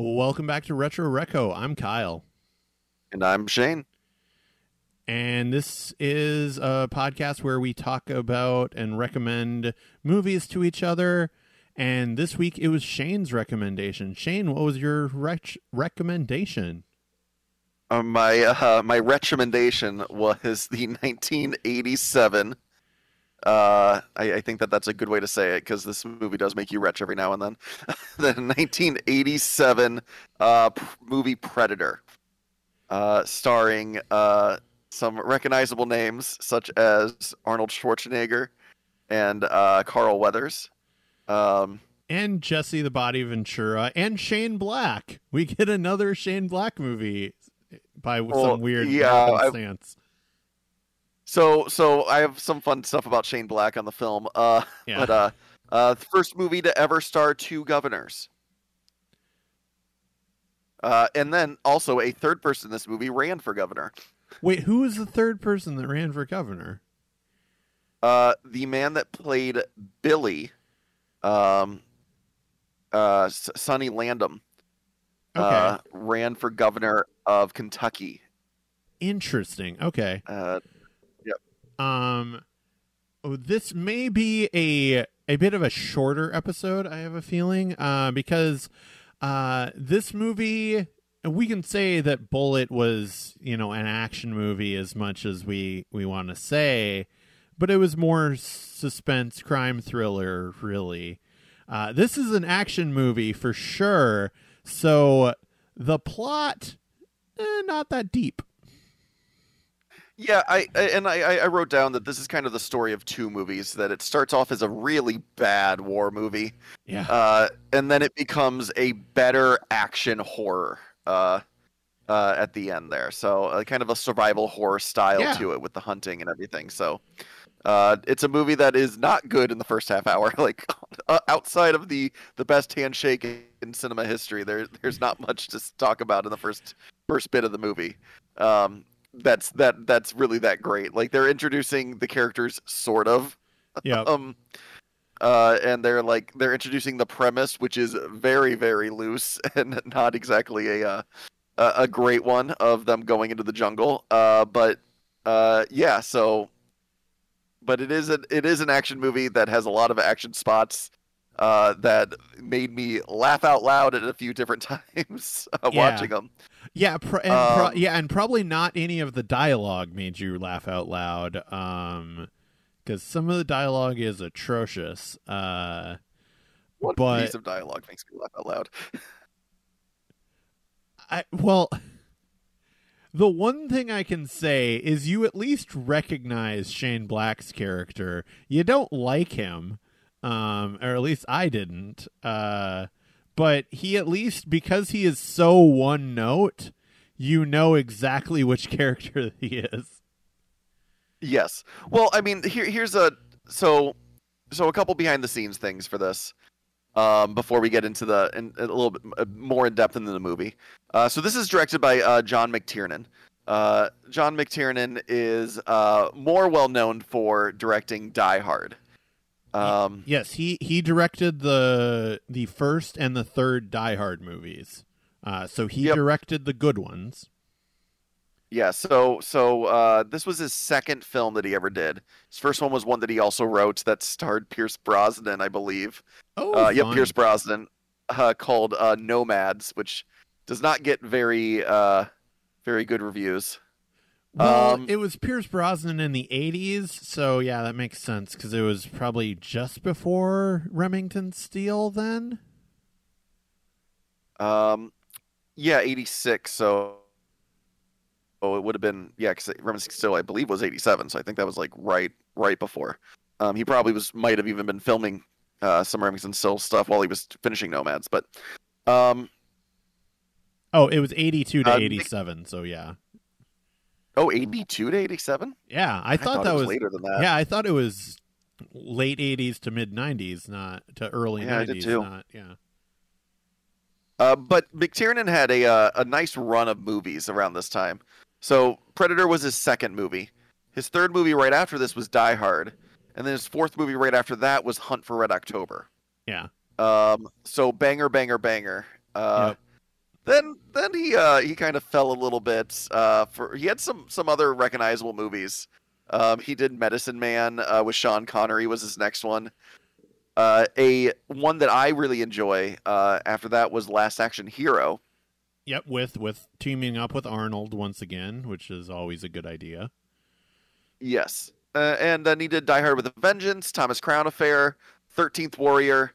Welcome back to Retro Reco. I'm Kyle. And I'm Shane. And this is a podcast where we talk about and recommend movies to each other. And this week it was Shane's recommendation. Shane, what was your rec- recommendation? Uh, my uh, my recommendation was the 1987. Uh, I, I, think that that's a good way to say it because this movie does make you retch every now and then. the 1987 uh, movie Predator, uh, starring uh, some recognizable names such as Arnold Schwarzenegger and uh, Carl Weathers. Um, and Jesse the Body Ventura and Shane Black. We get another Shane Black movie by well, some weird yeah, stance. So, so I have some fun stuff about Shane Black on the film. Uh, yeah. But uh, uh, the first movie to ever star two governors. Uh, and then also a third person in this movie ran for governor. Wait, who was the third person that ran for governor? Uh, the man that played Billy, um, uh, Sonny Landham, uh, okay. uh, ran for governor of Kentucky. Interesting. Okay. Uh. Um, oh, this may be a a bit of a shorter episode. I have a feeling, uh, because uh, this movie we can say that Bullitt was, you know, an action movie as much as we we want to say, but it was more suspense crime thriller, really. Uh, this is an action movie for sure. So the plot, eh, not that deep. Yeah, I, I and I, I wrote down that this is kind of the story of two movies. That it starts off as a really bad war movie, yeah, uh, and then it becomes a better action horror uh, uh, at the end there. So uh, kind of a survival horror style yeah. to it with the hunting and everything. So uh, it's a movie that is not good in the first half hour. Like uh, outside of the the best handshake in cinema history, there there's not much to talk about in the first first bit of the movie. Um, that's that that's really that great. Like they're introducing the characters sort of. Yeah. um uh, and they're like they're introducing the premise, which is very very loose and not exactly a uh, a great one of them going into the jungle. Uh, but uh, yeah, so but it is a it is an action movie that has a lot of action spots uh, that made me laugh out loud at a few different times uh, yeah. watching them. Yeah, pr- and um, pro- yeah, and probably not any of the dialogue made you laugh out loud. Um, because some of the dialogue is atrocious. Uh, what but, piece of dialogue makes me laugh out loud? I well, the one thing I can say is you at least recognize Shane Black's character. You don't like him, um, or at least I didn't. Uh, but he at least because he is so one note, you know exactly which character he is. Yes. Well, I mean, here here's a so so a couple behind the scenes things for this. Um, before we get into the in, a little bit more in depth into the movie. Uh, so this is directed by uh, John McTiernan. Uh, John McTiernan is uh, more well known for directing Die Hard. Um, yes, he he directed the the first and the third Die Hard movies. Uh, so he yep. directed the good ones. Yeah, so so uh, this was his second film that he ever did. His first one was one that he also wrote that starred Pierce Brosnan, I believe. Oh, uh, yep, Pierce Brosnan, uh, called uh, Nomads, which does not get very uh, very good reviews. Well, um, it was Pierce Brosnan in the '80s, so yeah, that makes sense because it was probably just before Remington Steele. Then, um, yeah, '86. So oh, it would have been yeah, because Remington Steele, I believe, was '87, so I think that was like right right before. Um, he probably was might have even been filming uh, some Remington Steele stuff while he was finishing Nomads, but um, oh, it was '82 to '87, uh, so yeah. Oh, 82 to 87? Yeah, I, I thought, thought, that was, was later than that. Yeah, I thought it was late 80s to mid 90s, not to early yeah, 90s. I did too. Not, yeah. Uh, but McTiernan had a uh, a nice run of movies around this time. So Predator was his second movie. His third movie right after this was Die Hard, and then his fourth movie right after that was Hunt for Red October. Yeah. Um. So banger, banger, banger. Uh, yep. Then then he uh, he kind of fell a little bit. Uh, for he had some some other recognizable movies. Um, he did Medicine Man uh, with Sean Connery was his next one. Uh, a one that I really enjoy uh, after that was Last Action Hero. Yep, with with teaming up with Arnold once again, which is always a good idea. Yes, uh, and then he did Die Hard with a Vengeance, Thomas Crown Affair, Thirteenth Warrior,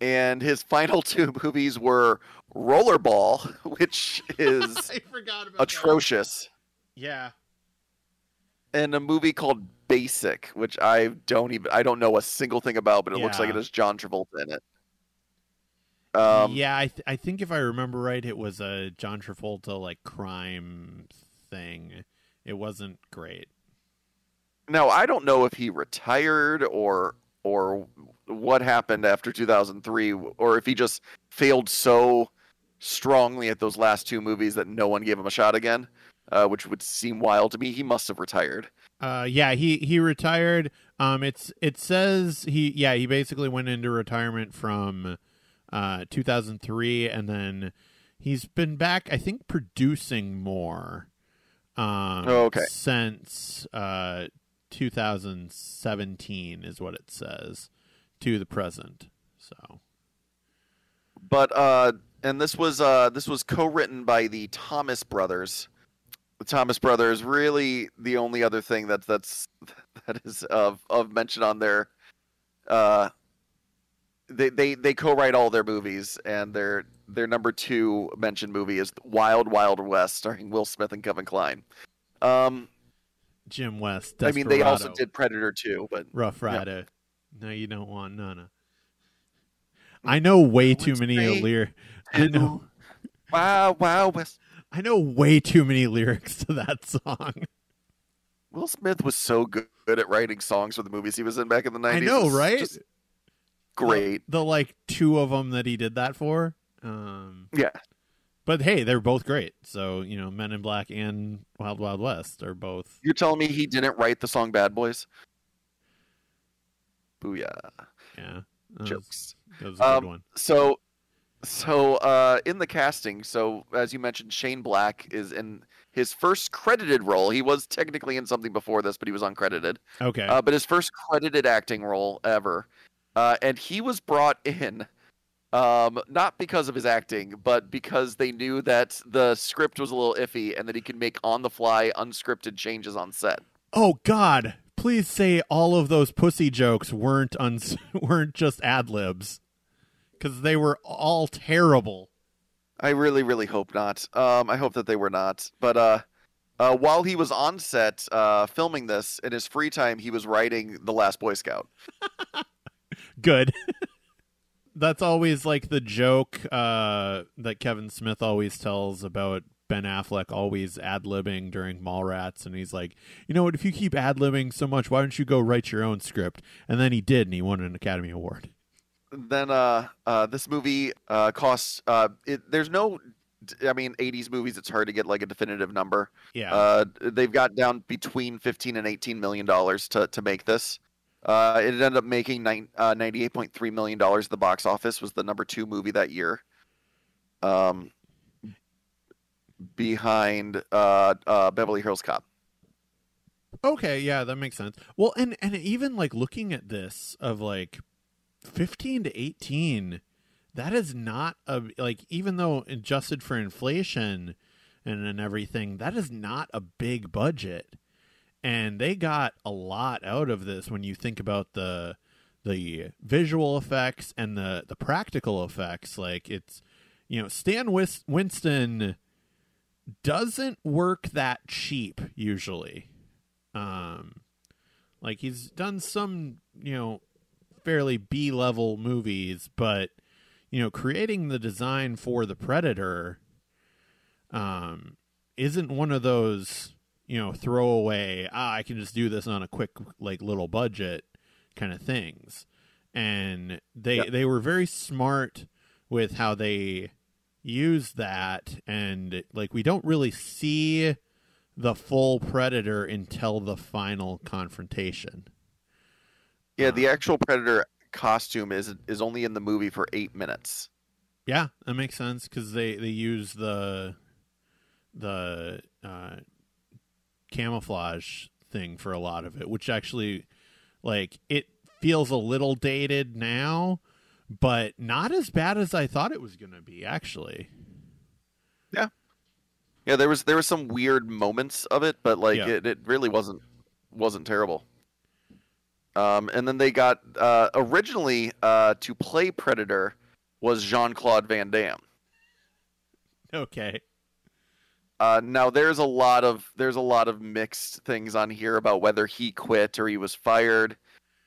and his final two movies were Rollerball, which is atrocious. That. Yeah. And a movie called Basic, which I don't even I don't know a single thing about, but it yeah. looks like it has John Travolta in it. Um, yeah, I th- I think if I remember right, it was a John Travolta like crime thing. It wasn't great. Now I don't know if he retired or or what happened after 2003 or if he just failed so strongly at those last two movies that no one gave him a shot again, uh, which would seem wild to me. He must have retired. Uh, yeah, he he retired. Um, it's it says he yeah he basically went into retirement from uh 2003 and then he's been back I think producing more. Um, oh, okay. Since uh 2017 is what it says to the present. So, but uh, and this was uh, this was co-written by the Thomas brothers. The Thomas brothers really the only other thing that that's that is of of mention on their uh they they they co-write all their movies and their their number two mentioned movie is Wild Wild West starring Will Smith and Kevin Kline. Um Jim West. Desperado. I mean, they also did Predator too, but Rough Rider. Yeah. No, you don't want none. I know way too many lyrics. I know. Wow, wow, West. I know way too many lyrics to that song. Will Smith was so good at writing songs for the movies he was in back in the nineties. I know, right? great. The, the, like two of them that he did that for. Um, yeah. But hey, they're both great. So you know, Men in Black and Wild Wild West are both. You're telling me he didn't write the song Bad Boys? Booyah! Yeah, that jokes. Was, that was a um, good one. So, so uh, in the casting, so as you mentioned, Shane Black is in his first credited role. He was technically in something before this, but he was uncredited. Okay. Uh, but his first credited acting role ever, uh, and he was brought in um, not because of his acting, but because they knew that the script was a little iffy and that he could make on the fly, unscripted changes on set. Oh God! Please say all of those pussy jokes weren't uns- weren't just ad libs, because they were all terrible. I really, really hope not. Um, I hope that they were not. But uh, uh, while he was on set uh, filming this, in his free time, he was writing The Last Boy Scout. Good. that's always like the joke uh, that Kevin Smith always tells about Ben Affleck always ad libbing during Mallrats, and he's like, you know what? If you keep ad libbing so much, why don't you go write your own script? And then he did, and he won an Academy Award. Then uh, uh, this movie uh, costs. Uh, it, there's no. I mean, 80s movies. It's hard to get like a definitive number. Yeah. Uh, they've got down between 15 and 18 million dollars to to make this. Uh, it ended up making nine, uh, $98.3 million the box office, was the number two movie that year. Um, behind uh, uh, Beverly Hills Cop. Okay, yeah, that makes sense. Well, and and even like looking at this of like 15 to 18, that is not a like even though adjusted for inflation and and everything, that is not a big budget. And they got a lot out of this when you think about the the visual effects and the the practical effects. Like it's you know Stan Winston doesn't work that cheap usually. Um like he's done some you know fairly B level movies but you know creating the design for the predator um isn't one of those you know, throwaway. ah, I can just do this on a quick, like, little budget kind of things. And they yep. they were very smart with how they use that and like we don't really see the full predator until the final confrontation. Yeah, the actual predator costume is is only in the movie for 8 minutes. Yeah, that makes sense because they they use the the uh, camouflage thing for a lot of it, which actually like it feels a little dated now, but not as bad as I thought it was going to be. Actually, yeah, yeah. There was there was some weird moments of it, but like Yeah. it, it really wasn't wasn't terrible. Um, and then they got uh, originally uh, to play Predator was Jean Claude Van Damme. okay, Uh, now there's a lot of there's a lot of mixed things on here about whether he quit or he was fired.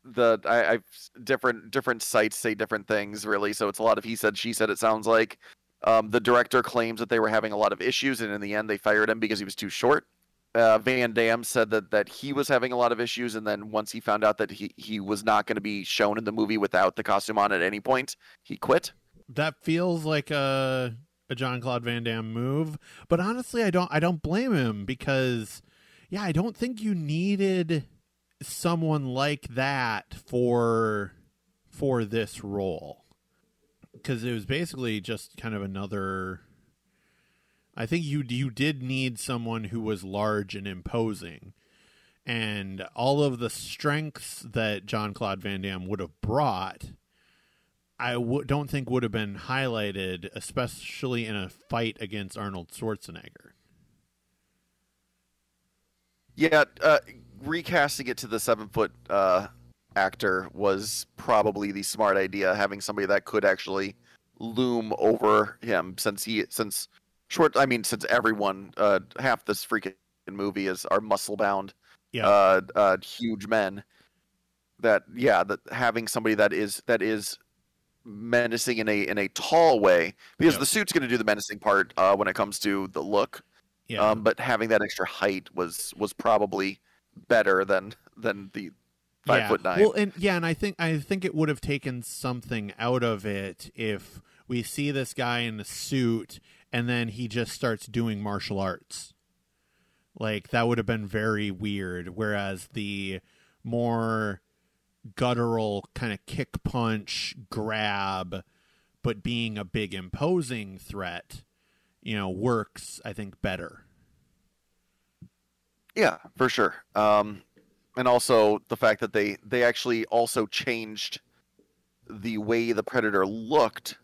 The I, I've different different sites say different things really, so it's a lot of he said she said. It sounds like um, the director claims that they were having a lot of issues, and in the end they fired him because he was too short. Uh, Van Damme said that that he was having a lot of issues, and then once he found out that he he was not going to be shown in the movie without the costume on at any point, he quit. that feels like a a John Claude Van Damme move, but honestly, I don't I don't blame him because yeah, I don't think you needed someone like that for for this role because it was basically just kind of another I think you you did need someone who was large and imposing and all of the strengths that John Claude Van Damme would have brought I w- don't think would have been highlighted, especially in a fight against Arnold Schwarzenegger. Yeah, uh, recasting it to the seven foot uh, actor was probably the smart idea. Having somebody that could actually loom over him, since he since short. I mean, since everyone uh, half this freaking movie is are muscle bound, Yeah. uh, uh, huge men. That yeah, that having somebody that is that is menacing in a in a tall way because Yeah. the suit's going to do the menacing part uh, when it comes to the look. Yeah. Um, but having that extra height was was probably better than than the five yeah. foot nine. Well, and yeah, and I think I think it would have taken something out of it if we see this guy in a suit and then he just starts doing martial arts. Like that would have been very weird. Whereas the more guttural kind of kick punch grab, but being a big imposing threat, you know, works. I think better. yeah, for sure. Um, and also the fact that they they actually also changed the way the Predator looked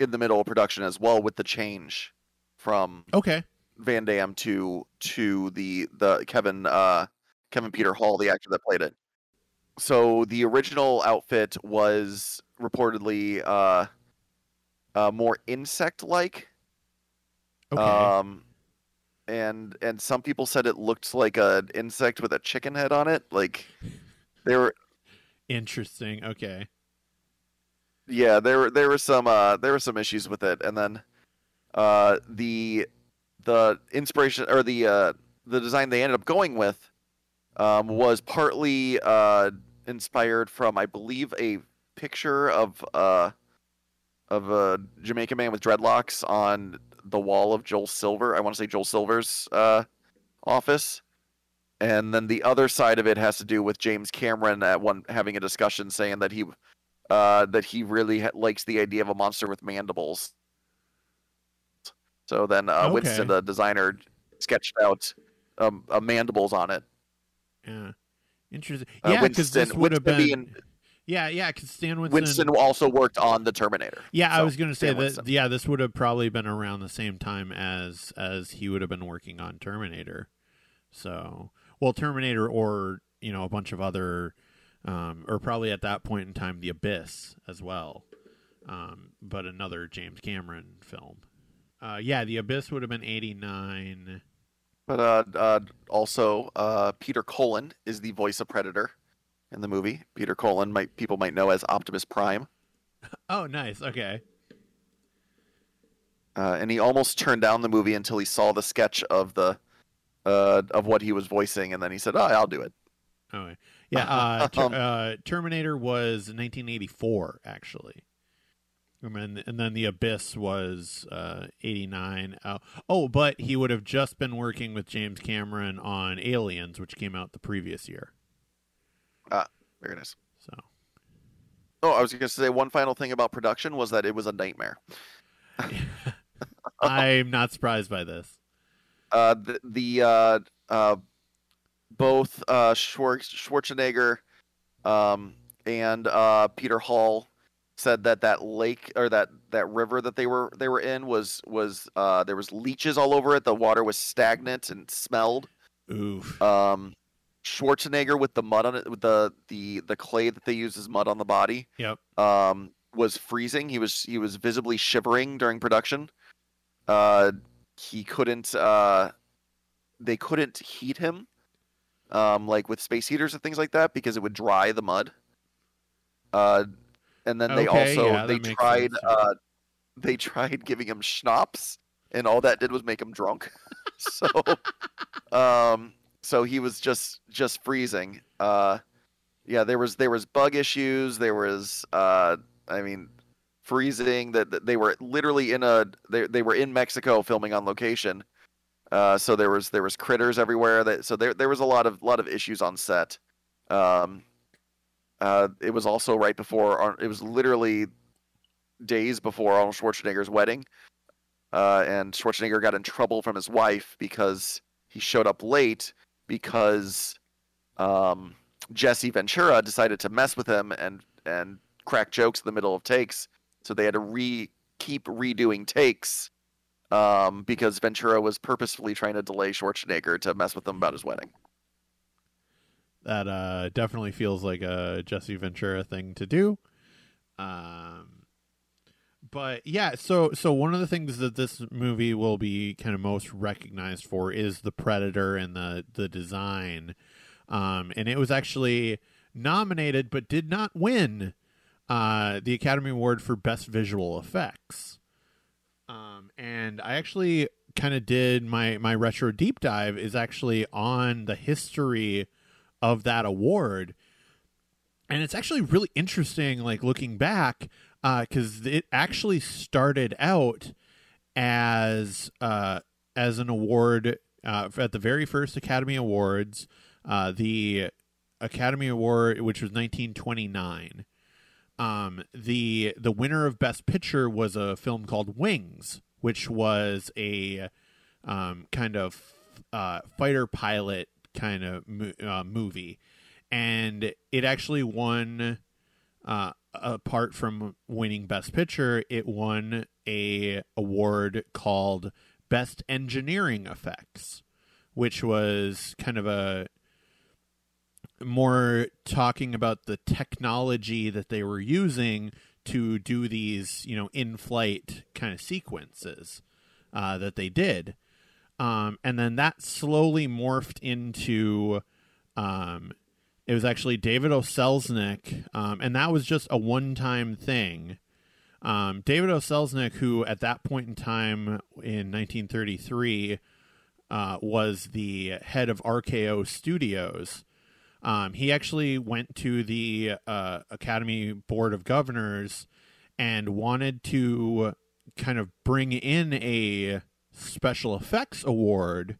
in the middle of production as well with the change from Okay. Van Damme to to the the Kevin uh Kevin Peter Hall, the actor that played it. So the original outfit was reportedly uh, uh more insect like. Okay. Um and and some people said it looked like an insect with a chicken head on it. Like they were Interesting. Okay. Yeah, there were there were some uh there were some issues with it, and then uh the the inspiration or the uh the design they ended up going with um was partly uh inspired from I believe a picture of uh of a Jamaican man with dreadlocks on the wall of Joel Silver. I want to say Joel Silver's uh office. And then the other side of it has to do with James Cameron at one having a discussion saying that he uh, that he really ha- likes the idea of a monster with mandibles. So then uh, Okay. Winston, the designer, sketched out um, uh, mandibles on it. Yeah. Interesting. Uh, Yeah, because this would have been. Being- yeah, yeah, because Stan Winston. Winston also worked on the Terminator. yeah, I was going to say Stan that. Winston. Yeah, this would have probably been around the same time as as he would have been working on Terminator. So, well, Terminator or you know a bunch of other, um, or probably at that point in time, The Abyss as well. Um, but another James Cameron film. Uh, yeah, The Abyss would have been eighty nine. But uh, uh, also, uh, Peter Cullen is the voice of Predator in the movie. Peter Cullen, might people might know as Optimus Prime. Oh, nice. Okay. uh, and he almost turned down the movie until he saw the sketch of the uh, of what he was voicing, and then he said, "Oh, I'll do it." Oh, yeah. Uh, ter- Um, uh, Terminator was 1984, actually. And then, and then the Abyss was uh, 89. Uh, oh, but he would have just been working with James Cameron on Aliens, which came out the previous year. Very nice. So, Oh, I was going to say one final thing about production was that it was a nightmare. I'm not surprised by this. Uh, the, the uh, both uh, Schwarzenegger um, and uh, Peter Hall said that that lake or that that river that they were they were in was was uh, there was leeches all over it. The water was stagnant and smelled. Oof. Um, Schwarzenegger with the mud on it, with the the the clay that they use as mud on the body. Yep. Um, was freezing. He was he was visibly shivering during production. Uh, he couldn't. Uh, they couldn't heat him, um, like with space heaters and things like that, because it would dry the mud. Uh, and then they Okay, also yeah, they tried. Uh, they tried giving him schnapps, and all that did was make him drunk. so, um, so he was just just freezing. Uh, yeah, there was there was bug issues. There was, uh, I mean, freezing. That that they were literally in a they they were in Mexico filming on location. Uh, so there was there was critters everywhere. That so there there was a lot of lot of issues on set. Um, uh, it was also right before it was literally days before Arnold Schwarzenegger's wedding. Uh, and Schwarzenegger got in trouble from his wife because he showed up late because um, Jesse Ventura decided to mess with him and and crack jokes in the middle of takes. So they had to re keep redoing takes um, because Ventura was purposefully trying to delay Schwarzenegger to mess with him about his wedding. That uh, definitely feels like a Jesse Ventura thing to do. Um, but yeah, so so one of the things that this movie will be kind of most recognized for is the Predator and the the design. Um, and it was actually nominated but did not win uh, the Academy Award for Best Visual Effects. Um, and I actually kind of did my my retro deep dive is actually on the history of that award. And it's actually really interesting like looking back because it actually started out as uh, as an award uh, at the very first academy awards uh, the academy award which was 1929 um, the the winner of best picture was a film called wings which was a um, kind of uh, fighter pilot kind of mo- uh, movie, and it actually won. Uh, apart from winning Best Picture, it won a award called Best Engineering Effects, which was kind of a more talking about the technology that they were using to do these, you know, in-flight kind of sequences uh, that they did um, and then that slowly morphed into um, it was actually David O. Selznick, um, and that was just a one-time thing. Um, David O. Selznick, who at that point in time in 1933 uh, was the head of RKO Studios, um, he actually went to the uh, Academy Board of Governors and wanted to kind of bring in a special effects award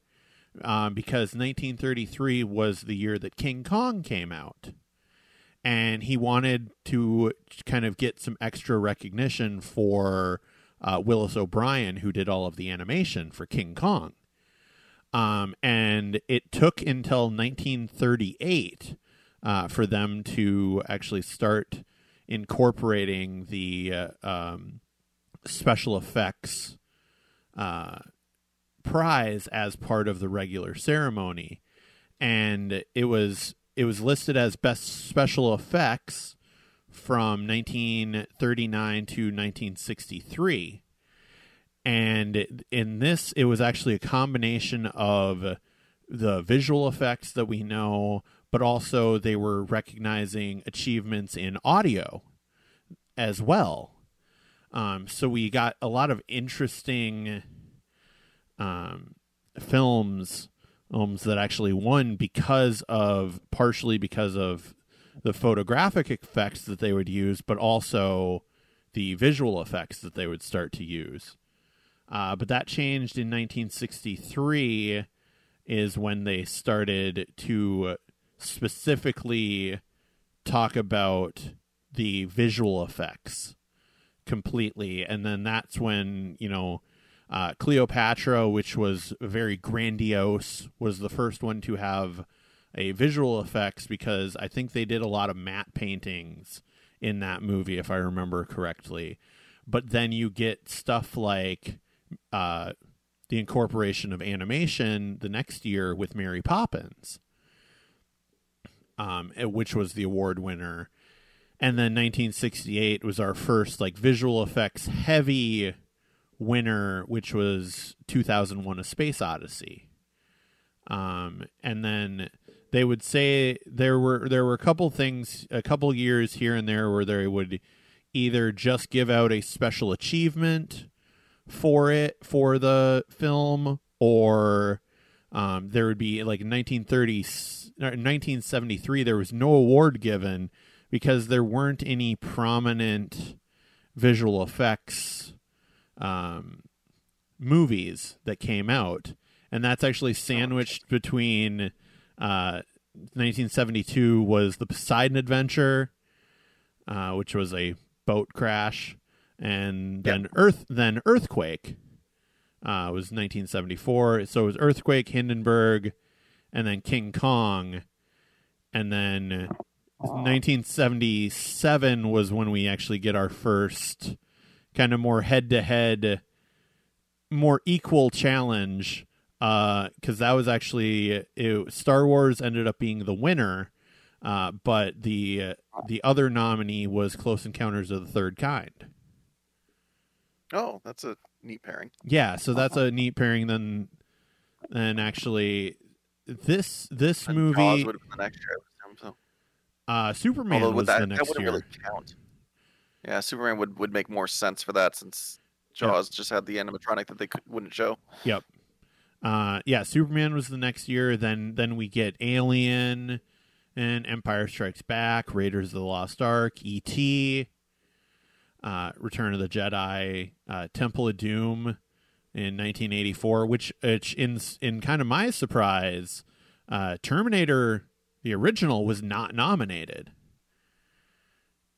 um, because 1933 was the year that King Kong came out. And he wanted to kind of get some extra recognition for uh, Willis O'Brien, who did all of the animation for King Kong. Um, and it took until 1938 uh, for them to actually start incorporating the uh, um, special effects uh, prize as part of the regular ceremony, and it was it was listed as best special effects from 1939 to 1963. And in this, it was actually a combination of the visual effects that we know, but also they were recognizing achievements in audio as well. Um, so we got a lot of interesting um, films films that actually won because of partially because of the photographic effects that they would use, but also the visual effects that they would start to use. Uh, but that changed in 1963, is when they started to specifically talk about the visual effects completely, and then that's when you know uh, Cleopatra, which was very grandiose, was the first one to have a visual effects because I think they did a lot of matte paintings in that movie, if I remember correctly. But then you get stuff like uh, the incorporation of animation the next year with Mary Poppins, um, which was the award winner. And then 1968 was our first like visual effects heavy winner, which was 2001: A Space Odyssey. Um, and then they would say there were there were a couple things, a couple years here and there where they would either just give out a special achievement for it for the film, or um, there would be like in 1930 1973 there was no award given because there weren't any prominent visual effects um, movies that came out, and that's actually sandwiched between uh, 1972 was the Poseidon Adventure, uh, which was a boat crash, and then yep. Earth, then Earthquake uh, was 1974. So it was Earthquake, Hindenburg, and then King Kong, and then 1977 was when we actually get our first kind of more head to head, more equal challenge. Because uh, that was actually it, Star Wars ended up being the winner, uh, but the uh, the other nominee was Close Encounters of the Third Kind. Oh, that's a neat pairing. Yeah, so that's a neat pairing. Then, then actually, this this and movie. Jaws would have been the next year. So. Uh, Superman Although was that, the next that year. Really count. Yeah, Superman would, would make more sense for that since Jaws yep. just had the animatronic that they could, wouldn't show. Yep. Uh, yeah, Superman was the next year. Then then we get Alien and Empire Strikes Back, Raiders of the Lost Ark, E.T., uh, Return of the Jedi, uh, Temple of Doom in 1984, which, which in in kind of my surprise, uh, Terminator the original was not nominated.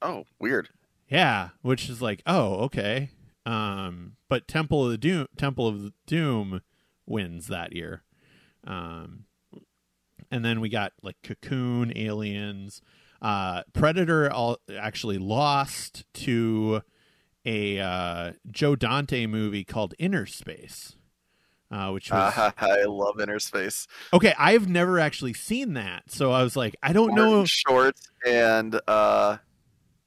Oh, weird. Yeah, which is like, oh, okay. Um, but Temple of the Doom, Temple of the Doom wins that year. Um, and then we got like Cocoon, Aliens, uh, Predator. All actually lost to a uh, Joe Dante movie called Innerspace. Uh, which was uh, I love Inner Space. Okay, I've never actually seen that, so I was like, I don't Martin know. Short and uh,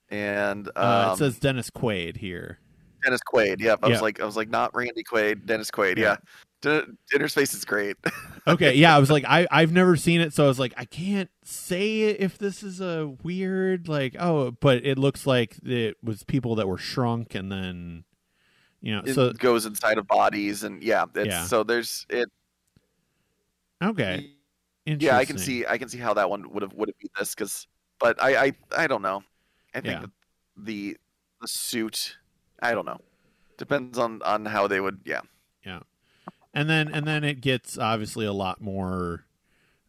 and um, uh, it um, says Dennis Quaid here. Dennis Quaid. Yep. I yep. was like, I was like, not Randy Quaid, Dennis Quaid. Yeah. yeah. Innerspace is great. okay. Yeah. I was like, I, I've never seen it. So I was like, I can't say if this is a weird, like, oh, but it looks like it was people that were shrunk and then, you know, it so goes inside of bodies. And yeah, yeah. so there's it. Okay. Yeah. I can see, I can see how that one would have, would have beat this because, but I, I, I don't know. I think yeah. the the suit. I don't know. Depends on on how they would. Yeah. Yeah. And then and then it gets obviously a lot more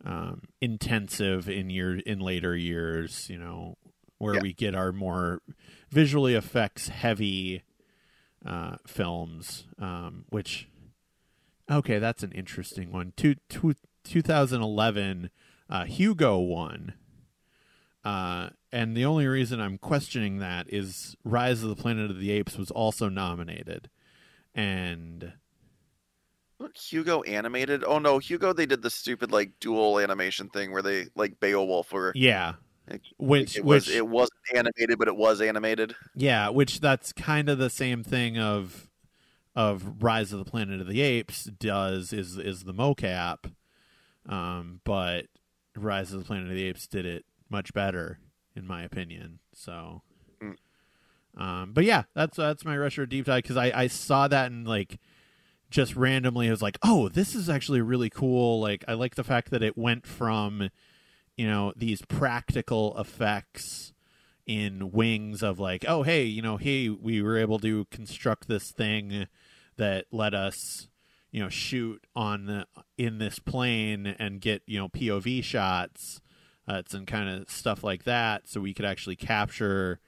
um, intensive in year in later years. You know where yeah. we get our more visually effects heavy uh, films, um, which okay, that's an interesting one. Two, two, 2011, uh, Hugo won. Uh, and the only reason I'm questioning that is Rise of the Planet of the Apes was also nominated, and Hugo animated. Oh no, Hugo they did the stupid like dual animation thing where they like Beowulf were yeah, which it which was, it wasn't animated, but it was animated. Yeah, which that's kind of the same thing of of Rise of the Planet of the Apes does is is the mocap, um, but Rise of the Planet of the Apes did it much better, in my opinion. So, mm. um, but yeah, that's that's my retro deep dive because I I saw that and like just randomly was like, oh, this is actually really cool. Like I like the fact that it went from you know these practical effects in wings of like oh hey you know hey we were able to construct this thing that let us you know shoot on the, in this plane and get you know POV shots uh, and kind of stuff like that, so we could actually capture,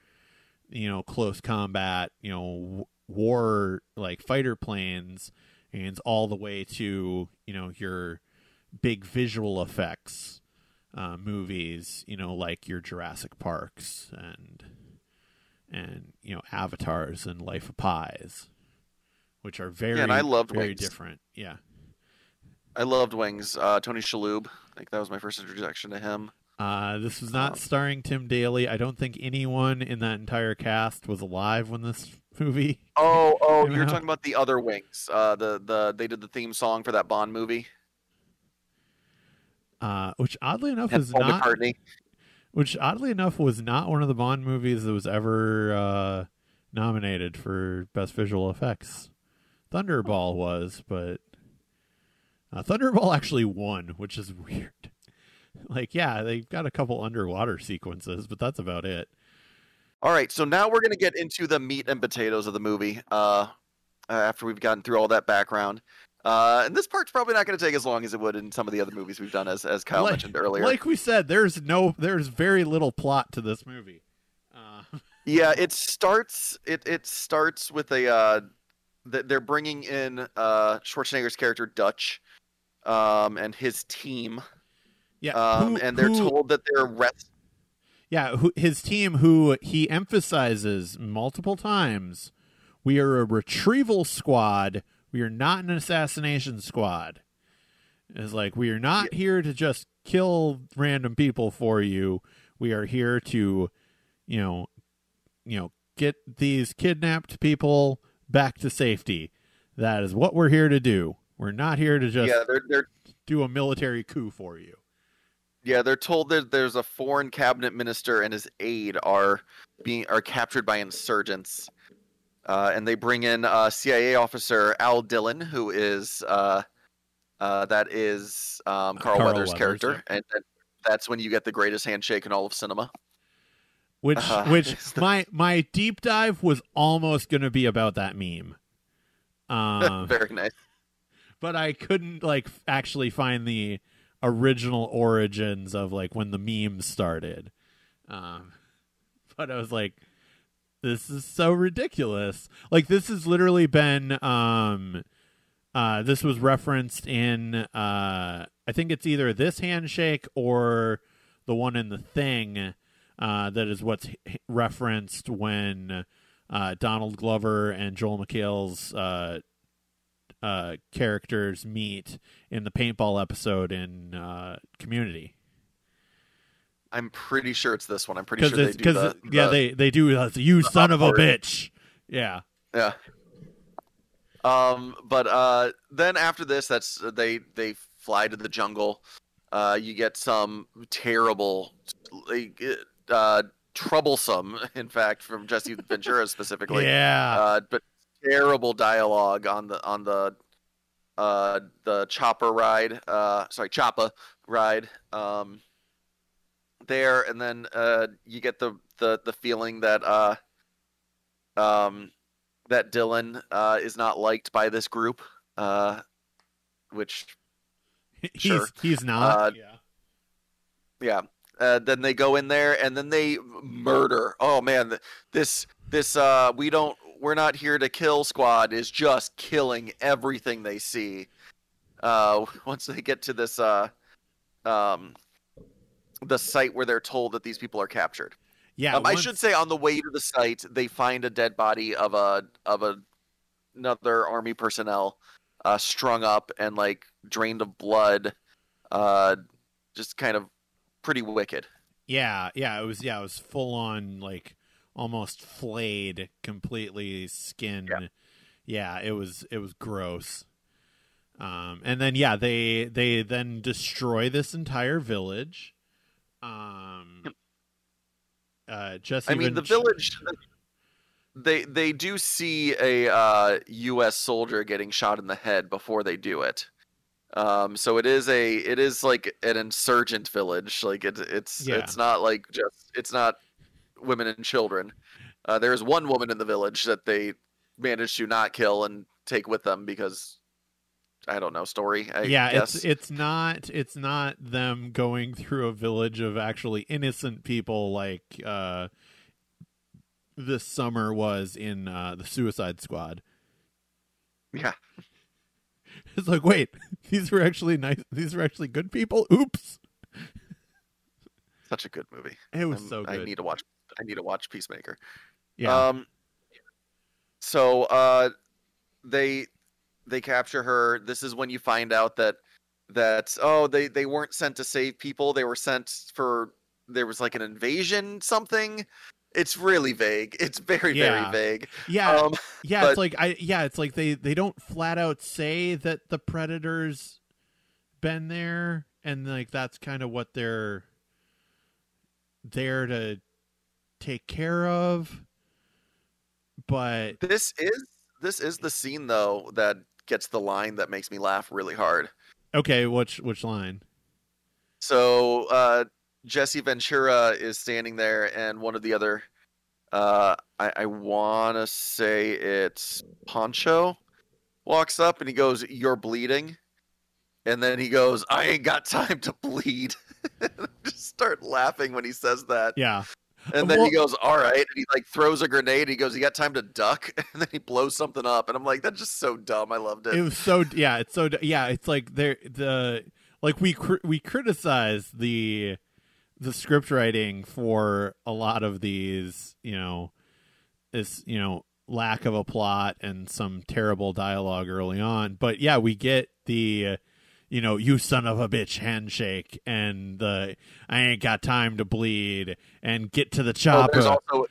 you know, close combat, you know, war like fighter planes, and all the way to you know your big visual effects uh, movies, you know, like your Jurassic Parks and and you know Avatars and Life of Pies, which are very yeah, and I loved very Wings. different. Yeah, I loved Wings. Uh, Tony Shalhoub, like that was my first introduction to him. Uh, this was not um, starring Tim Daly. I don't think anyone in that entire cast was alive when this movie. Oh, oh, you're talking about the other Wings. Uh, the the they did the theme song for that Bond movie. Uh, which oddly enough and is Paul not. McCartney. Which oddly enough was not one of the Bond movies that was ever uh, nominated for best visual effects. Thunderball was, but uh, Thunderball actually won, which is weird. like, yeah, they got a couple underwater sequences, but that's about it. All right, so now we're going to get into the meat and potatoes of the movie. Uh, after we've gotten through all that background, uh, and this part's probably not going to take as long as it would in some of the other movies we've done, as as Kyle like, mentioned earlier. Like we said, there's no, there's very little plot to this movie. Uh. Yeah, it starts. It it starts with a. Uh, they're bringing in uh, Schwarzenegger's character Dutch, um, and his team. Yeah, um, who, and they're who, told that they're rest. Yeah, who, his team, who he emphasizes multiple times, we are a retrieval squad. We are not an assassination squad. It's like we are not here to just kill random people for you. We are here to, you know, you know, get these kidnapped people back to safety. That is what we're here to do. We're not here to just yeah, they're, they're, do a military coup for you. Yeah, they're told that there's a foreign cabinet minister and his aide are being are captured by insurgents, uh, and they bring in uh, CIA officer Al Dillon, who is uh, uh that is um, Carl, Carl Weathers' Weathers character, yeah. and, that's when you get the greatest handshake in all of cinema. Which, uh, which my my deep dive was almost going to be about that meme. Um, Very nice but I couldn't like actually find the original origins of like when the memes started. Um, but I was like, this is so ridiculous. Like this has literally been um uh this was referenced in uh I think it's either this handshake or the one in the thing uh that is what's referenced when uh Donald Glover and Joel McHale's uh characters meet in the paintball episode in uh, Community. I'm pretty sure it's this one. I'm pretty sure they do the, the, yeah they they do uh, you the son of a bitch. Yeah. Yeah. Um, but uh, then after this, that's they they fly to the jungle. Uh, you get some terrible, like, uh, troublesome, in fact, from Jesse Ventura specifically. Yeah. Uh, but terrible dialogue on the on the uh the chopper ride uh sorry choppa ride um there. And then uh you get the the the feeling that uh um that Dillon uh is not liked by this group uh which he's sure. he's not. Uh, yeah. yeah. Uh, then they go in there and then they murder. Oh man. This this uh we don't we're not here to kill squad is just killing everything they see. Uh, once they get to this, uh, um, the site where they're told that these people are captured. Yeah, um, once... I should say on the way to the site, they find a dead body of a of a another army personnel, uh, strung up and like drained of blood, uh, just kind of pretty wicked. Yeah, yeah, it was. Yeah, it was full on like almost flayed completely skin. Yeah. yeah, it was it was gross. Um and then yeah they they then destroy this entire village. Um uh just i mean the village they they do see a uh us soldier getting shot in the head before they do it. Um so it is a it is like an insurgent village. Like it, it's yeah. it's not like just it's not women and children. Uh, there is one woman in the village that they managed to not kill and take with them because I don't know story. I yeah, guess. it's it's not it's not them going through a village of actually innocent people like uh, this summer was in uh, the Suicide Squad. Yeah. It's like, wait, these were actually nice. These were actually good people. Oops. Such a good movie. It was I'm- so good. I need to watch. I need to watch Peacemaker. yeah. Um. So, uh, they they capture her. This is when you find out that that oh they they weren't sent to save people. They were sent for there was like an invasion something. It's really vague. It's very Yeah. very vague. yeah. Um. yeah. but- It's like I. Yeah. It's like they they don't flat out say that the predators been there, and like that's kind of what they're there to take care of. But This is this is the scene though that gets the line that makes me laugh really hard. okay, which which line? So uh, Jesse Ventura is standing there, and one of the other, uh, I, I want to say it's Poncho, walks up and he goes, "You're bleeding," and then he goes, "I ain't got time to bleed." Just start laughing when he says that, Yeah. And then Well- he goes, "All right," and he like throws a grenade. He goes, "You got time to duck?" And then he blows something up, and I'm like, "That's just so dumb." I loved it. it was so yeah it's so yeah it's like there the like we cr- we criticize the the script writing for a lot of these you know this you know lack of a plot and some terrible dialogue early on but yeah we get the uh, you know you son of a bitch handshake and the i ain't got time to bleed and get to the Oh, chopper there's also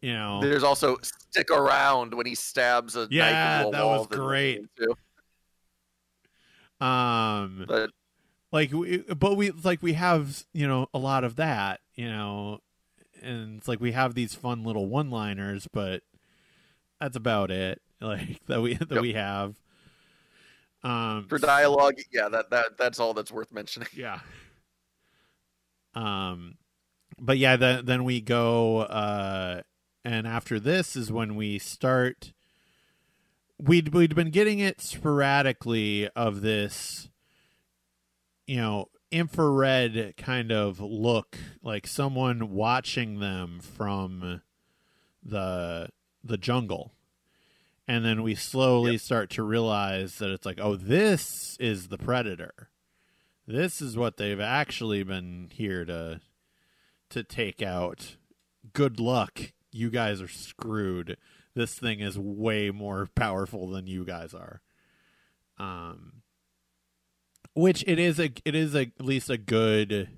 you know There's also stick around when he stabs a Yeah, that was great. um But like we, but we like we have you know a lot of that you know and it's like we have these fun little one liners but that's about it like that we that Yep. we have um for dialogue, yeah, that, that that's all that's worth mentioning. yeah um but yeah then then we go uh and after this is when we start we'd we'd been getting it sporadically of this you know infrared kind of look like someone watching them from the the jungle and then we slowly start to realize that it's like oh this is the predator. This is what they've actually been here to to take out. Good luck. You guys are screwed. This thing is way more powerful than you guys are. Um which it is a it is a, at least a good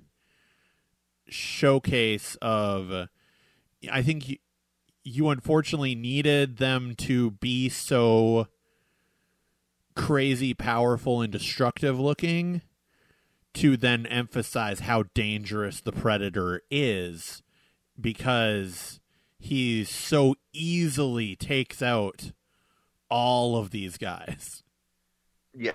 showcase of i think you, unfortunately needed them to be so crazy powerful and destructive looking to then emphasize how dangerous the predator is because he so easily takes out all of these guys. Yeah.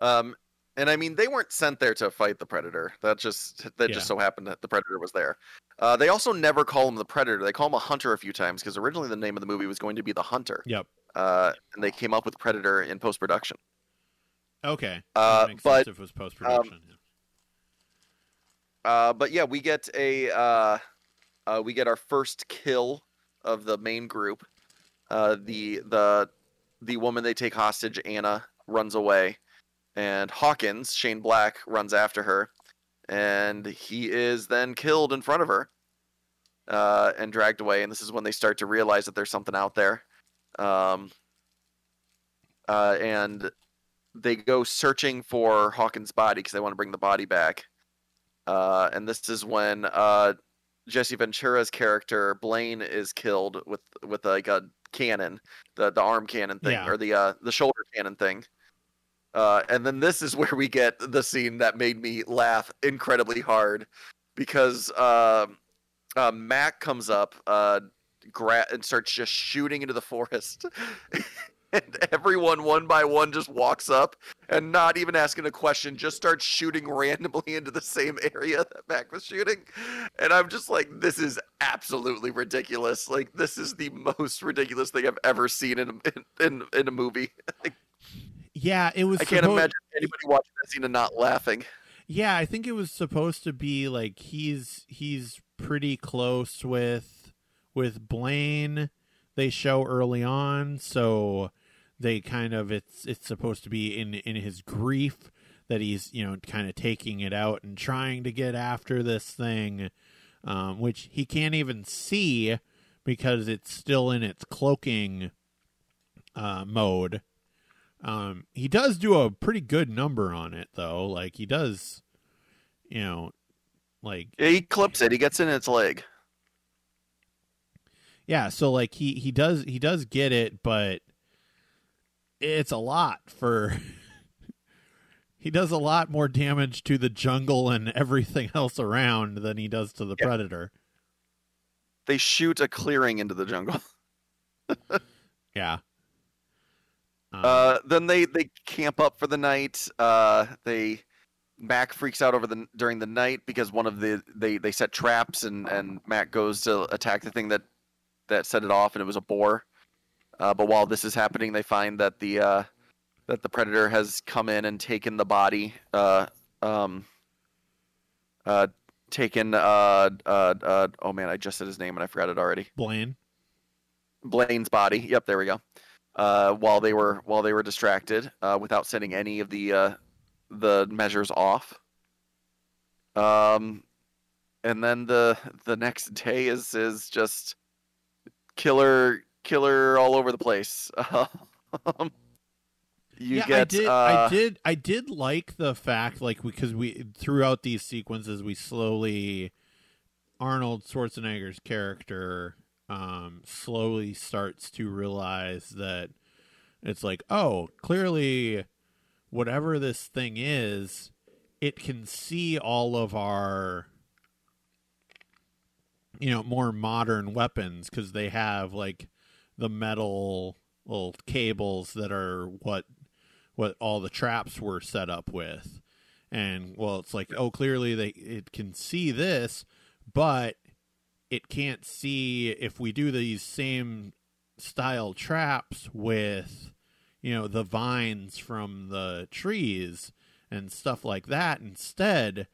Um and I mean they weren't sent there to fight the predator. That just that Yeah. just so happened that the predator was there. Uh, they also never call him the predator. They call him a hunter a few times because originally the name of the movie was going to be the hunter. Yep. Uh, and they came up with predator in post production. Okay. Uh, but, if it was post production. Uh, but yeah, we get a uh, uh, we get our first kill of the main group. Uh, the the the woman they take hostage, Anna, runs away, and Hawkins, Shane Black, runs after her, and he is then killed in front of her, uh, and dragged away. And this is when they start to realize that there's something out there, um, uh, and they go searching for Hawkins' body because they want to bring the body back. Uh, and this is when uh, Jesse Ventura's character Blaine is killed with with like a cannon, the the arm cannon thing Yeah. or the uh, the shoulder cannon thing. Uh, and then this is where we get the scene that made me laugh incredibly hard because um uh, Mac comes up uh, gra- and starts just shooting into the forest. and everyone one by one just walks up and not even asking a question, just starts shooting randomly into the same area that Mac was shooting. And I'm just like, this is absolutely ridiculous. Like, this is the most ridiculous thing I've ever seen in a, in, in, in a movie. Yeah, it was. I can't imagine anybody watching that scene and not laughing. Yeah, I think it was supposed to be like he's he's pretty close with with Blaine. They show early on, so they kind of it's it's supposed to be in in his grief that he's you know kind of taking it out and trying to get after this thing, um, which he can't even see because it's still in its cloaking uh, mode. Um, he does do a pretty good number on it though. Like he does, you know, like yeah, he clips it. He gets in its leg. Yeah, so like he he does he does get it, but it's a lot for he does a lot more damage to the jungle and everything else around than he does to the yeah. predator. They shoot a clearing into the jungle. yeah. Uh, then they they camp up for the night. Uh, they Mac freaks out over the during the night because one of the they they set traps and and Mac goes to attack the thing that that set it off and it was a boar. Uh, but while this is happening, they find that the uh, that the predator has come in and taken the body, uh, um, uh, taken. Uh, uh, uh, oh man, I just said his name and I forgot it already. Blaine. Blaine's body. Yep, there we go. Uh, while they were while they were distracted, uh, without setting any of the uh, the measures off. Um, and then the the next day is is just killer killer all over the place. Um, you yeah, get, I did. Uh, I did. I did like the fact, like, because we throughout these sequences, we slowly Arnold Schwarzenegger's character um, slowly starts to realize that it's like, oh, clearly, whatever this thing is, it can see all of our you know more modern weapons because they have like the metal little cables that are what what all the traps were set up with. And well it's like oh clearly they it can see this but it can't see if we do these same style traps with you know the vines from the trees and stuff like that instead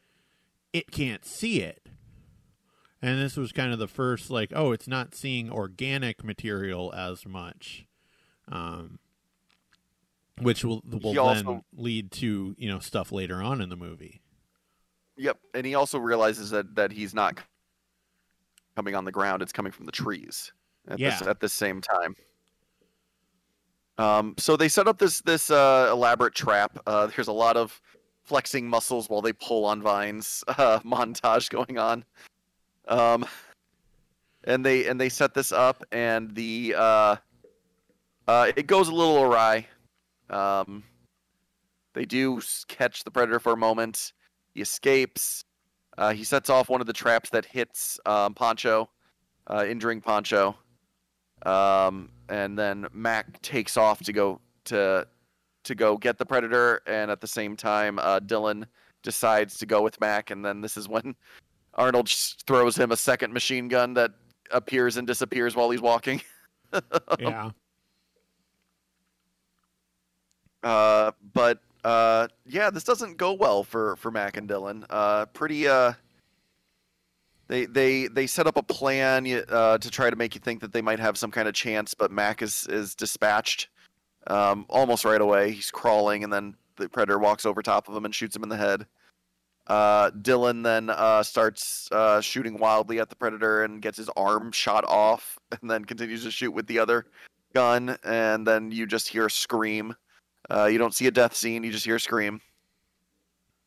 it can't see it. And this was kind of the first like oh it's not seeing organic material as much um, which will will then also, lead to you know stuff later on in the movie. Yep and he also realizes that that he's not coming on the ground it's coming from the trees at yeah. this at the same time um, so they set up this this uh, elaborate trap uh, there's a lot of flexing muscles while they pull on vines uh, montage going on um, and they and they set this up, and the uh, uh, it goes a little awry. Um, they do catch the predator for a moment. He escapes. Uh, he sets off one of the traps that hits um, Pancho, uh, injuring Poncho, Um, and then Mac takes off to go to to go get the predator, and at the same time, uh, Dillon decides to go with Mac, and then this is when Arnold throws him a second machine gun that appears and disappears while he's walking. yeah. Uh, but uh, yeah, this doesn't go well for for Mac and Dillon. Uh, pretty uh. They, they they set up a plan uh, to try to make you think that they might have some kind of chance, but Mac is is dispatched um, almost right away. He's crawling, and then the predator walks over top of him and shoots him in the head. Uh, Dillon then uh, starts uh, shooting wildly at the predator and gets his arm shot off, and then continues to shoot with the other gun. And then you just hear a scream. Uh, you don't see a death scene; you just hear a scream.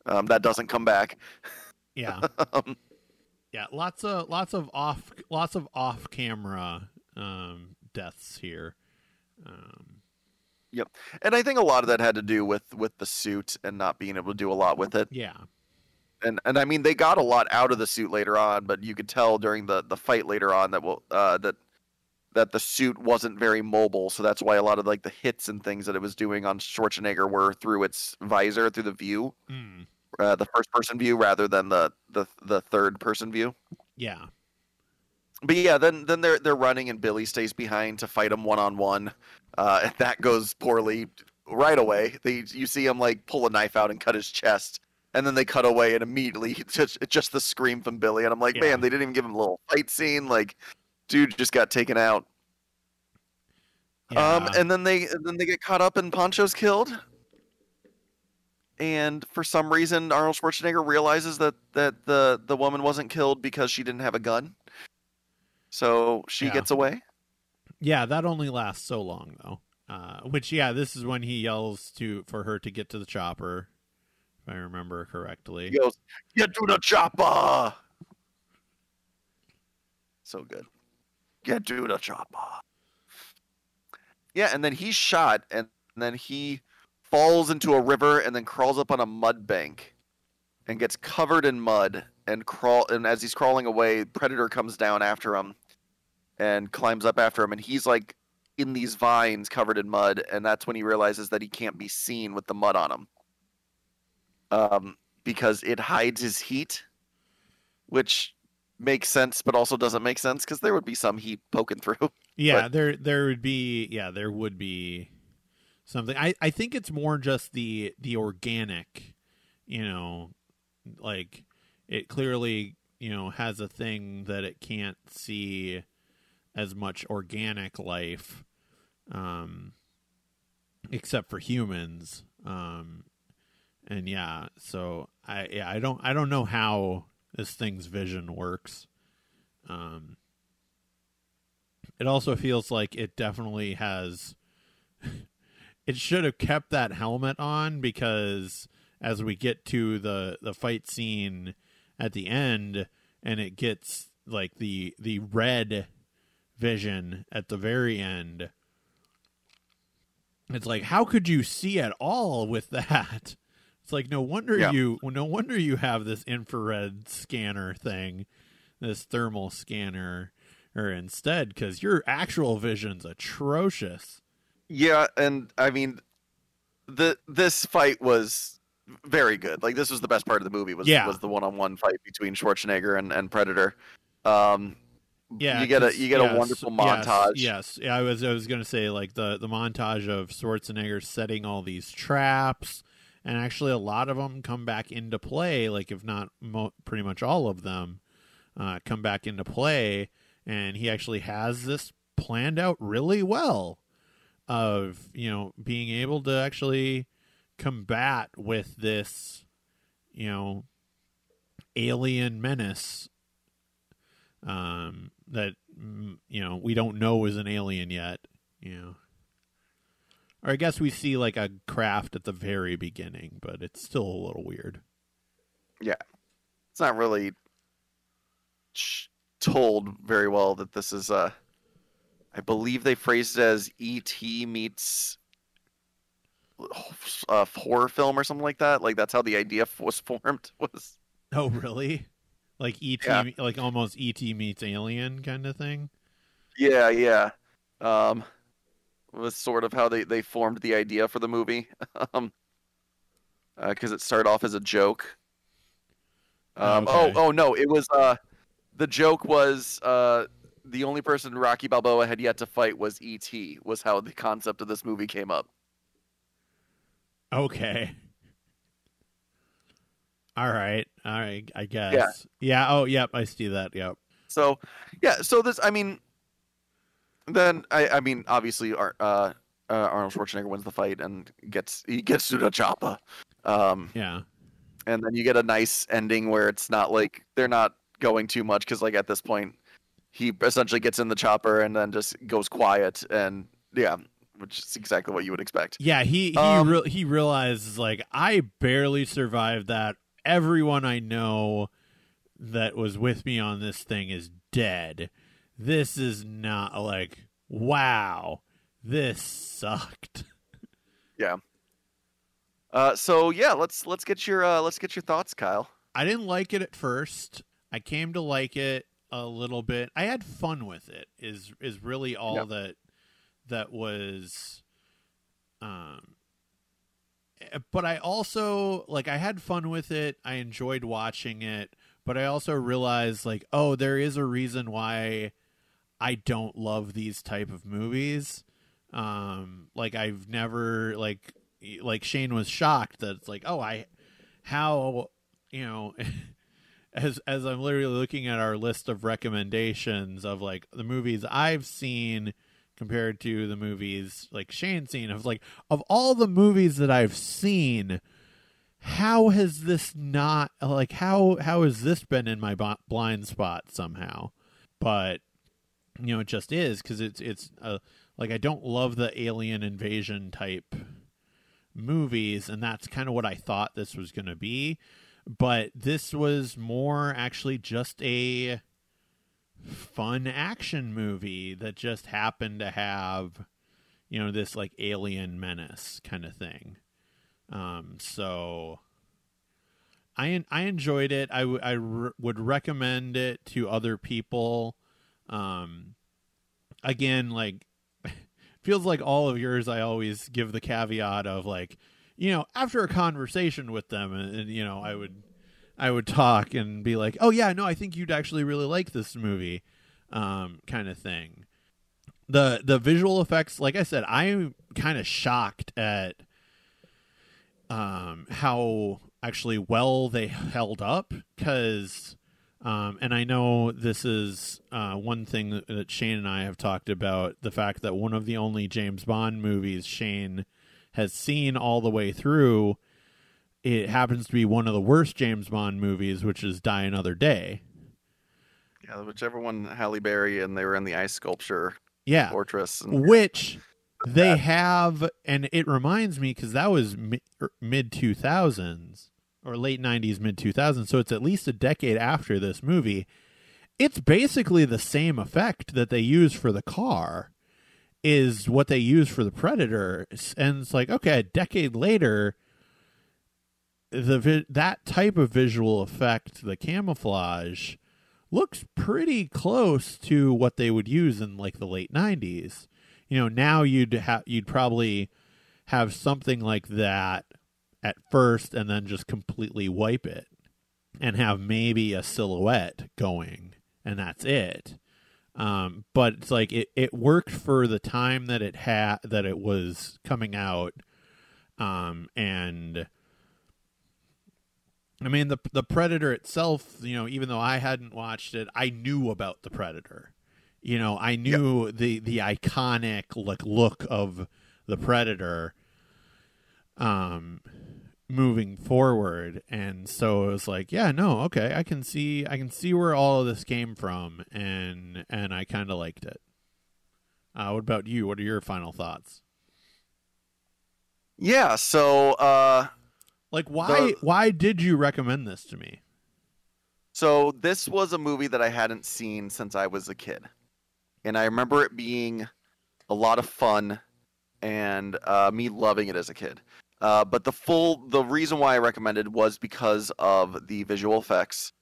Um, that doesn't come back. Yeah. um, yeah. Lots of lots of off lots of off camera um, deaths here. Um, yep, and I think a lot of that had to do with with the suit and not being able to do a lot with it. Yeah and and I mean they got a lot out of the suit later on, but you could tell during the the fight later on that will uh, that that the suit wasn't very mobile, so that's why a lot of like the hits and things that it was doing on Schwarzenegger were through its visor, through the view, mm. uh, the first person view rather than the the the third person view. Yeah. But yeah, then then they're they're running and Billy stays behind to fight him one on one, and that goes poorly right away. They you see him like pull a knife out and cut his chest, and then they cut away and immediately just just the scream from Billy, and I'm like, yeah. man, they didn't even give him a little fight scene. Like, dude just got taken out. Yeah. Um, and then they and then they get caught up and Pancho's killed. And for some reason, Arnold Schwarzenegger realizes that that the the woman wasn't killed because she didn't have a gun. So she yeah. gets away. Yeah, that only lasts so long though. Uh, which yeah, this is when he yells to for her to get to the chopper, if I remember correctly. He goes, "Get to the chopper!" So good. Get to the chopper. Yeah, and then he's shot, and then he falls into a river, and then crawls up on a mud bank, and gets covered in mud, and crawl. And as he's crawling away, Predator comes down after him, and climbs up after him, and he's like in these vines covered in mud, and that's when he realizes that he can't be seen with the mud on him. Um, because it hides his heat, which makes sense, but also doesn't make sense because there would be some heat poking through. Yeah, but... there there would be yeah there would be something. I I think it's more just the the organic, you know, like it clearly you know has a thing that it can't see as much organic life, um, except for humans. Um, and yeah, so I yeah, I don't I don't know how this thing's vision works. Um, it also feels like it definitely has. it should have kept that helmet on because as we get to the the fight scene at the end, and it gets like the the red vision at the very end. It's like, how could you see at all with that? It's like no wonder yeah. you no wonder you have this infrared scanner thing, this thermal scanner, or instead because your actual vision's atrocious. Yeah, and I mean, the this fight was very good. Like this was the best part of the movie was yeah. was the one on one fight between Schwarzenegger and, and Predator. Um, yeah, you get a you get yes, a wonderful montage. Yes, yes, yeah. I was I was gonna say like the the montage of Schwarzenegger setting all these traps, and actually a lot of them come back into play. Like if not mo- pretty much all of them uh, come back into play, and he actually has this planned out really well of you know being able to actually combat with this you know alien menace um, that mm, you know we don't know is an alien yet. You know, or I guess we see like a craft at the very beginning, but it's still a little weird. Yeah, it's not really told very well that this is a. I believe they phrased it as ET meets a horror film or something like that. Like that's how the idea was formed. Was oh really? like ET, yeah. like almost ET meets Alien kind of thing. Yeah, yeah. Um, was sort of how they they formed the idea for the movie. um, because uh, it started off as a joke. Um, oh, okay. oh, oh no, it was uh, the joke was uh, the only person Rocky Balboa had yet to fight was ET. Was how the concept of this movie came up. Okay. All right. All right. I guess. Yeah. yeah. Oh, yep. I see that. Yep. So, yeah. So this, I mean, then I, I mean, obviously, uh, uh, Arnold Schwarzenegger wins the fight and gets he gets to the chopper. Um, yeah. And then you get a nice ending where it's not like they're not going too much because like at this point he essentially gets in the chopper and then just goes quiet and yeah which is exactly what you would expect. Yeah, he he um, re- he realizes like I barely survived that everyone I know that was with me on this thing is dead. This is not like wow, this sucked. Yeah. Uh, so yeah, let's let's get your uh, let's get your thoughts, Kyle. I didn't like it at first. I came to like it a little bit. I had fun with it. Is is really all that that was um but I also like I had fun with it. I enjoyed watching it, but I also realized like, oh, there is a reason why I don't love these type of movies. Um, like I've never like like Shane was shocked that it's like, oh, I how you know. as as I'm literally looking at our list of recommendations of like the movies I've seen compared to the movies like Shane seen, of like, of all the movies that I've seen, how has this not like how how has this been in my blind spot somehow? But you know, it just is because it's it's uh, like I don't love the alien invasion type movies, and that's kind of what I thought this was going to be. But this was more actually just a fun action movie that just happened to have, you know, this like alien menace kind of thing. Um, so I I enjoyed it. I, would recommend it to other people. Um, again, like feels like all of yours. I always give the caveat of like, you know, after a conversation with them, and, and you know, I would I would talk and be like, oh yeah, no, I think you'd actually really like this movie, um, kind of thing. The the visual effects, like I said, I'm kind of shocked at um, how actually well they held up because um, and I know this is uh, one thing that, that, Shane and I have talked about the fact that one of the only James Bond movies Shane has seen all the way through. It happens to be one of the worst James Bond movies, which is Die Another Day. Yeah, whichever one Halle Berry and they were in the ice sculpture yeah. fortress. And- which they have, and it reminds me because that was er, mid two thousands or late nineties, mid two thousands. So it's at least a decade after this movie. It's basically the same effect that they use for the car is what they use for the predator and it's like okay a decade later the that type of visual effect the camouflage looks pretty close to what they would use in like the late 90s you know now you'd have you'd probably have something like that at first and then just completely wipe it and have maybe a silhouette going and that's it um, but it's like it, it worked for the time that it had that it was coming out um, and I mean the the Predator itself, you know, even though I hadn't watched it, I knew about the Predator. You know, I knew yep. the the iconic like look of the Predator um moving forward. And so it was like yeah no okay i can see i can see where all of this came from. And and i kind of liked it. Uh what about you? What are your final thoughts? Yeah so uh like why the, why did you recommend this to me? So this was a movie that i hadn't seen since i was a kid. And I remember it being a lot of fun and uh, me loving it as a kid. Uh, but the full the reason why I recommended was because of the visual effects.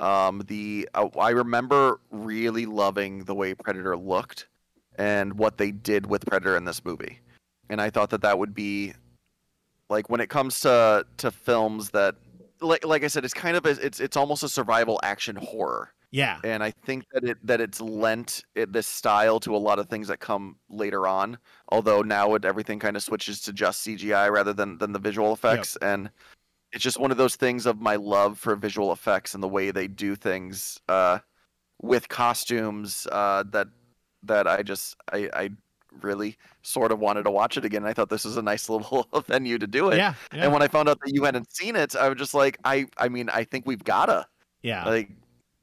Um, the uh, I remember really loving the way Predator looked and what they did with Predator in this movie, and I thought that that would be like when it comes to to films that like like I said, it's kind of a, it's it's almost a survival action horror. Yeah, and I think that it that it's lent it, this style to a lot of things that come later on. Although now it everything kind of switches to just CGI rather than than the visual effects, yep. and it's just one of those things of my love for visual effects and the way they do things uh, with costumes uh, that that I just I, I really sort of wanted to watch it again. I thought this was a nice little venue to do it. Yeah, yeah, And when I found out that you hadn't seen it, I was just like, I I mean, I think we've gotta. Yeah. Like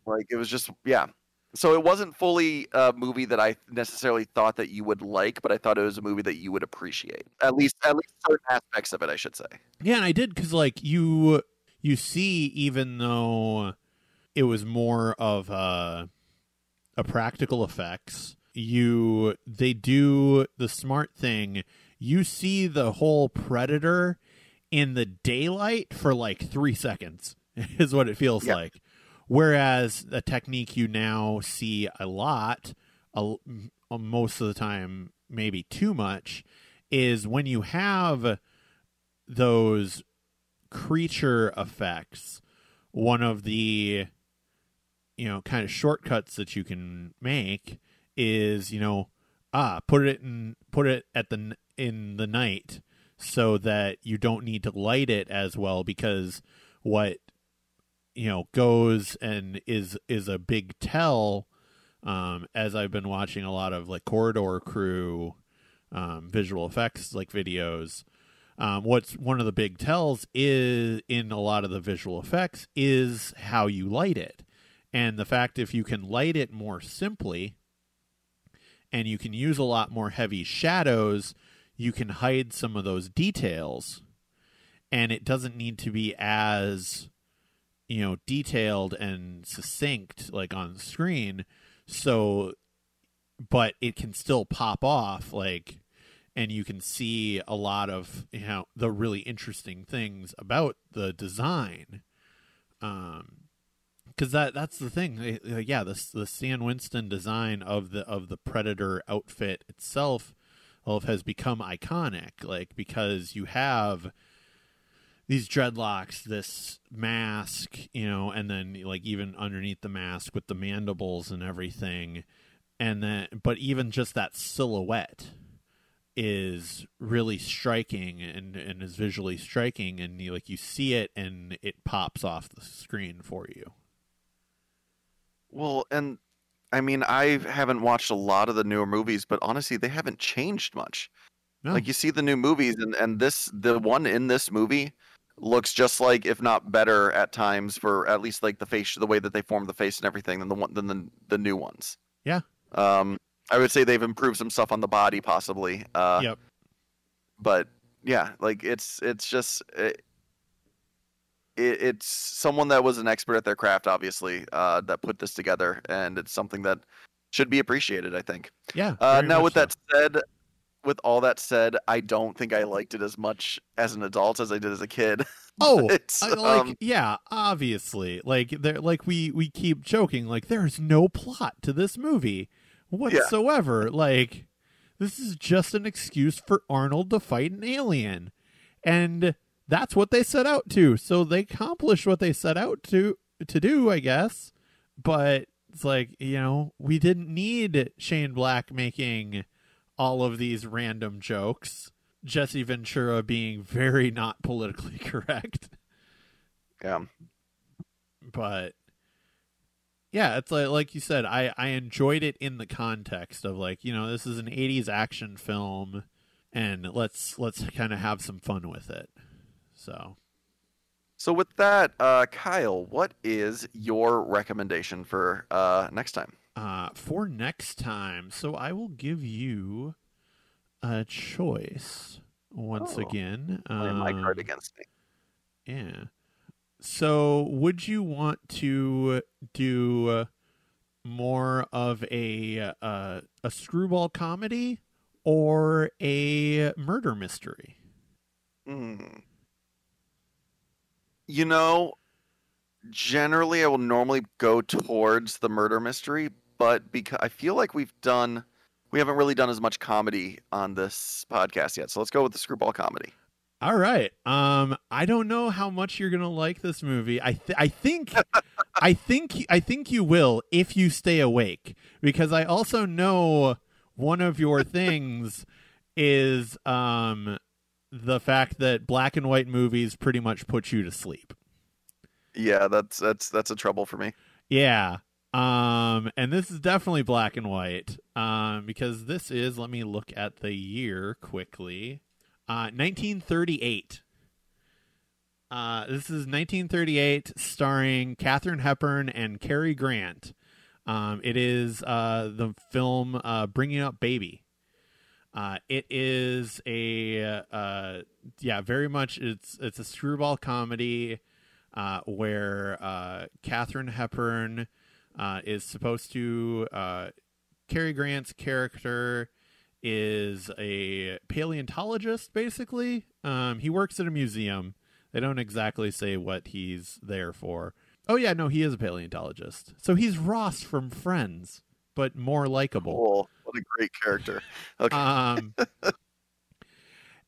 like it was just yeah. So it wasn't fully a movie that I necessarily thought that you would like, but I thought it was a movie that you would appreciate. At least at least certain aspects of it, I should say. Yeah, and I did cuz like you you see even though it was more of a a practical effects, you they do the smart thing. You see the whole predator in the daylight for like 3 seconds is what it feels like Whereas a technique you now see a lot, a, most of the time, maybe too much, is when you have those creature effects. One of the you know kind of shortcuts that you can make is you know ah put it in put it at the in the night so that you don't need to light it as well because what you know goes and is is a big tell um, as I've been watching a lot of like corridor crew um, visual effects like videos um, what's one of the big tells is in a lot of the visual effects is how you light it. And the fact if you can light it more simply and you can use a lot more heavy shadows you can hide some of those details. And it doesn't need to be as you know detailed and succinct like on screen. So but it can still pop off like and you can see a lot of you know the really interesting things about the design. Um because that that's the thing. Uh, yeah the the Stan Winston design of the of the predator outfit itself has become iconic like because you have these dreadlocks, this mask, you know, and then like even underneath the mask with the mandibles and everything. And then, but even just that silhouette is really striking and, and is visually striking. And you like, you see it and it pops off the screen for you. Well, and I mean, I haven't watched a lot of the newer movies, but honestly, they haven't changed much. No. Like you see the new movies, and and this the one in this movie looks just like, if not better, at times for at least like the face, the way that they form the face and everything than the one than the the new ones. Yeah. Um, I would say they've improved some stuff on the body, possibly. Uh, yep. But yeah, like it's it's just it, it, it's someone that was an expert at their craft, obviously, uh, that put this together, and it's something that should be appreciated. I think. Yeah. Uh, now, with so. that said, with all that said, I don't think I liked it as much as an adult as I did as a kid. Oh, I, like um, yeah, obviously, like there, like we we keep joking, like there's no plot to this movie whatsoever. Yeah. Like this is just an excuse for Arnold to fight an alien, and that's what they set out to. So they accomplished what they set out to to do, I guess. But it's like you know we didn't need Shane Black making all of these random jokes. Jesse Ventura being very not politically correct. Yeah. But yeah, it's like like you said, I I enjoyed it in the context of like, you know, this is an 80s action film and let's let's kind of have some fun with it. So so with that, uh, Kyle, what is your recommendation for uh, next time? Uh, for next time. So I will give you a choice once oh, again. Um, my card against me. Yeah. So would you want to do more of a uh, a screwball comedy or a murder mystery? Hmm. You know, generally I will normally go towards the murder mystery, but because I feel like we've done, we haven't really done as much comedy on this podcast yet. So let's go with the screwball comedy. All right. Um, I don't know how much you're gonna like this movie. I th- I think, I think, I think you will if you stay awake, because I also know one of your things is um the fact that black and white movies pretty much put you to sleep. Yeah, that's that's that's a trouble for me. Yeah. Um, and this is definitely black and white. Um, because this is, let me look at the year quickly. Uh, 1938. Uh, this is 1938, starring Katharine Hepburn and Cary Grant. Um, it is uh, the film uh, Bringing Up Baby. Uh, it is a uh, yeah, very much. It's it's a screwball comedy uh, where uh, Katharine Hepburn uh, is supposed to. Uh, Cary Grant's character is a paleontologist, basically. Um, he works at a museum. They don't exactly say what he's there for. Oh yeah, no, he is a paleontologist. So he's Ross from Friends, but more likable. Cool. What a great character. Okay. Um,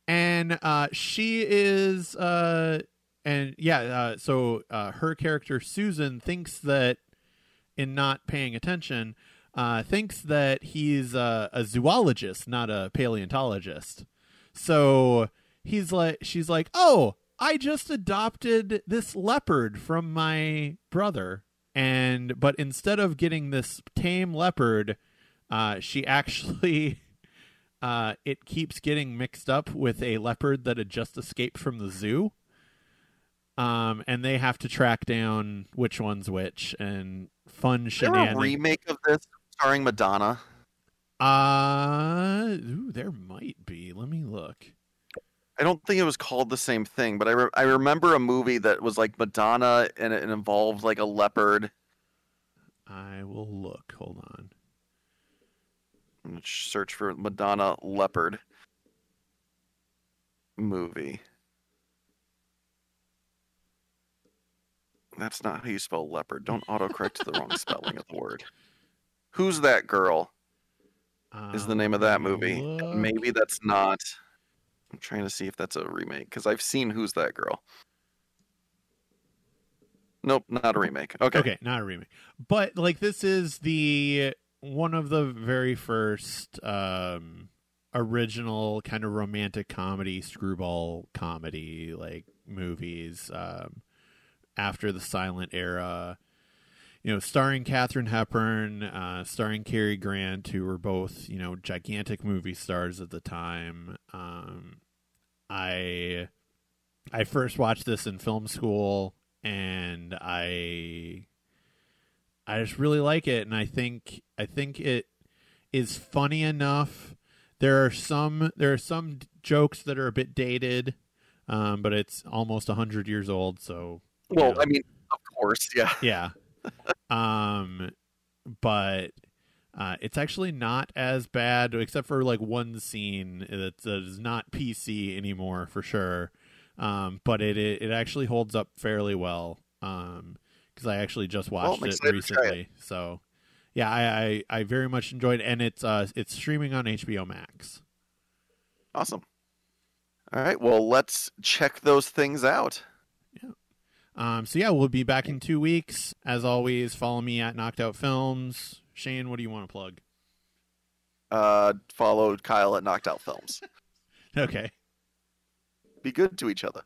and uh, she is, uh, and yeah, uh, so uh, her character Susan thinks that in not paying attention, uh, thinks that he's a, a zoologist, not a paleontologist. So he's like she's like, "Oh, I just adopted this leopard from my brother." And but instead of getting this tame leopard, uh, she actually uh, it keeps getting mixed up with a leopard that had just escaped from the zoo. Um, and they have to track down which one's which and fun shenanigans. a remake of this starring Madonna? Uh, ooh, there might be. Let me look. I don't think it was called the same thing, but I re- I remember a movie that was like Madonna and it involved like a leopard. I will look. Hold on. I'm gonna search for Madonna leopard movie. That's not how you spell leopard. Don't autocorrect to the wrong spelling of the word. Who's that girl? Is the name of that movie? look. Maybe that's not. I'm trying to see if that's a remake because I've seen Who's That Girl. Nope, not a remake. Okay. Okay, not a remake. But like this is the one of the very first um original kind of romantic comedy screwball comedy like movies um after the silent era you know starring Katharine Hepburn uh starring Cary Grant who were both you know gigantic movie stars at the time um I I first watched this in film school and I I just really like it and I think I think it is funny enough. There are some there are some jokes that are a bit dated, um, but it's almost hundred years old. So Well, know, I mean, of course, yeah. yeah, um, but uh, it's actually not as bad, except for like one scene that is not PC anymore for sure. Um, but it, it it actually holds up fairly well. Um, because I actually just watched I'm it try it. recently. So yeah, I, I I very much enjoyed, it. and it's uh it's streaming on HBO Max. Awesome. All right, well, let's check those things out. Um, so yeah, we'll be back in two weeks. As always, follow me at Knocked Out Films. Shane, what do you want to plug? Uh, follow Kyle at Knocked Out Films. Okay. Be good to each other.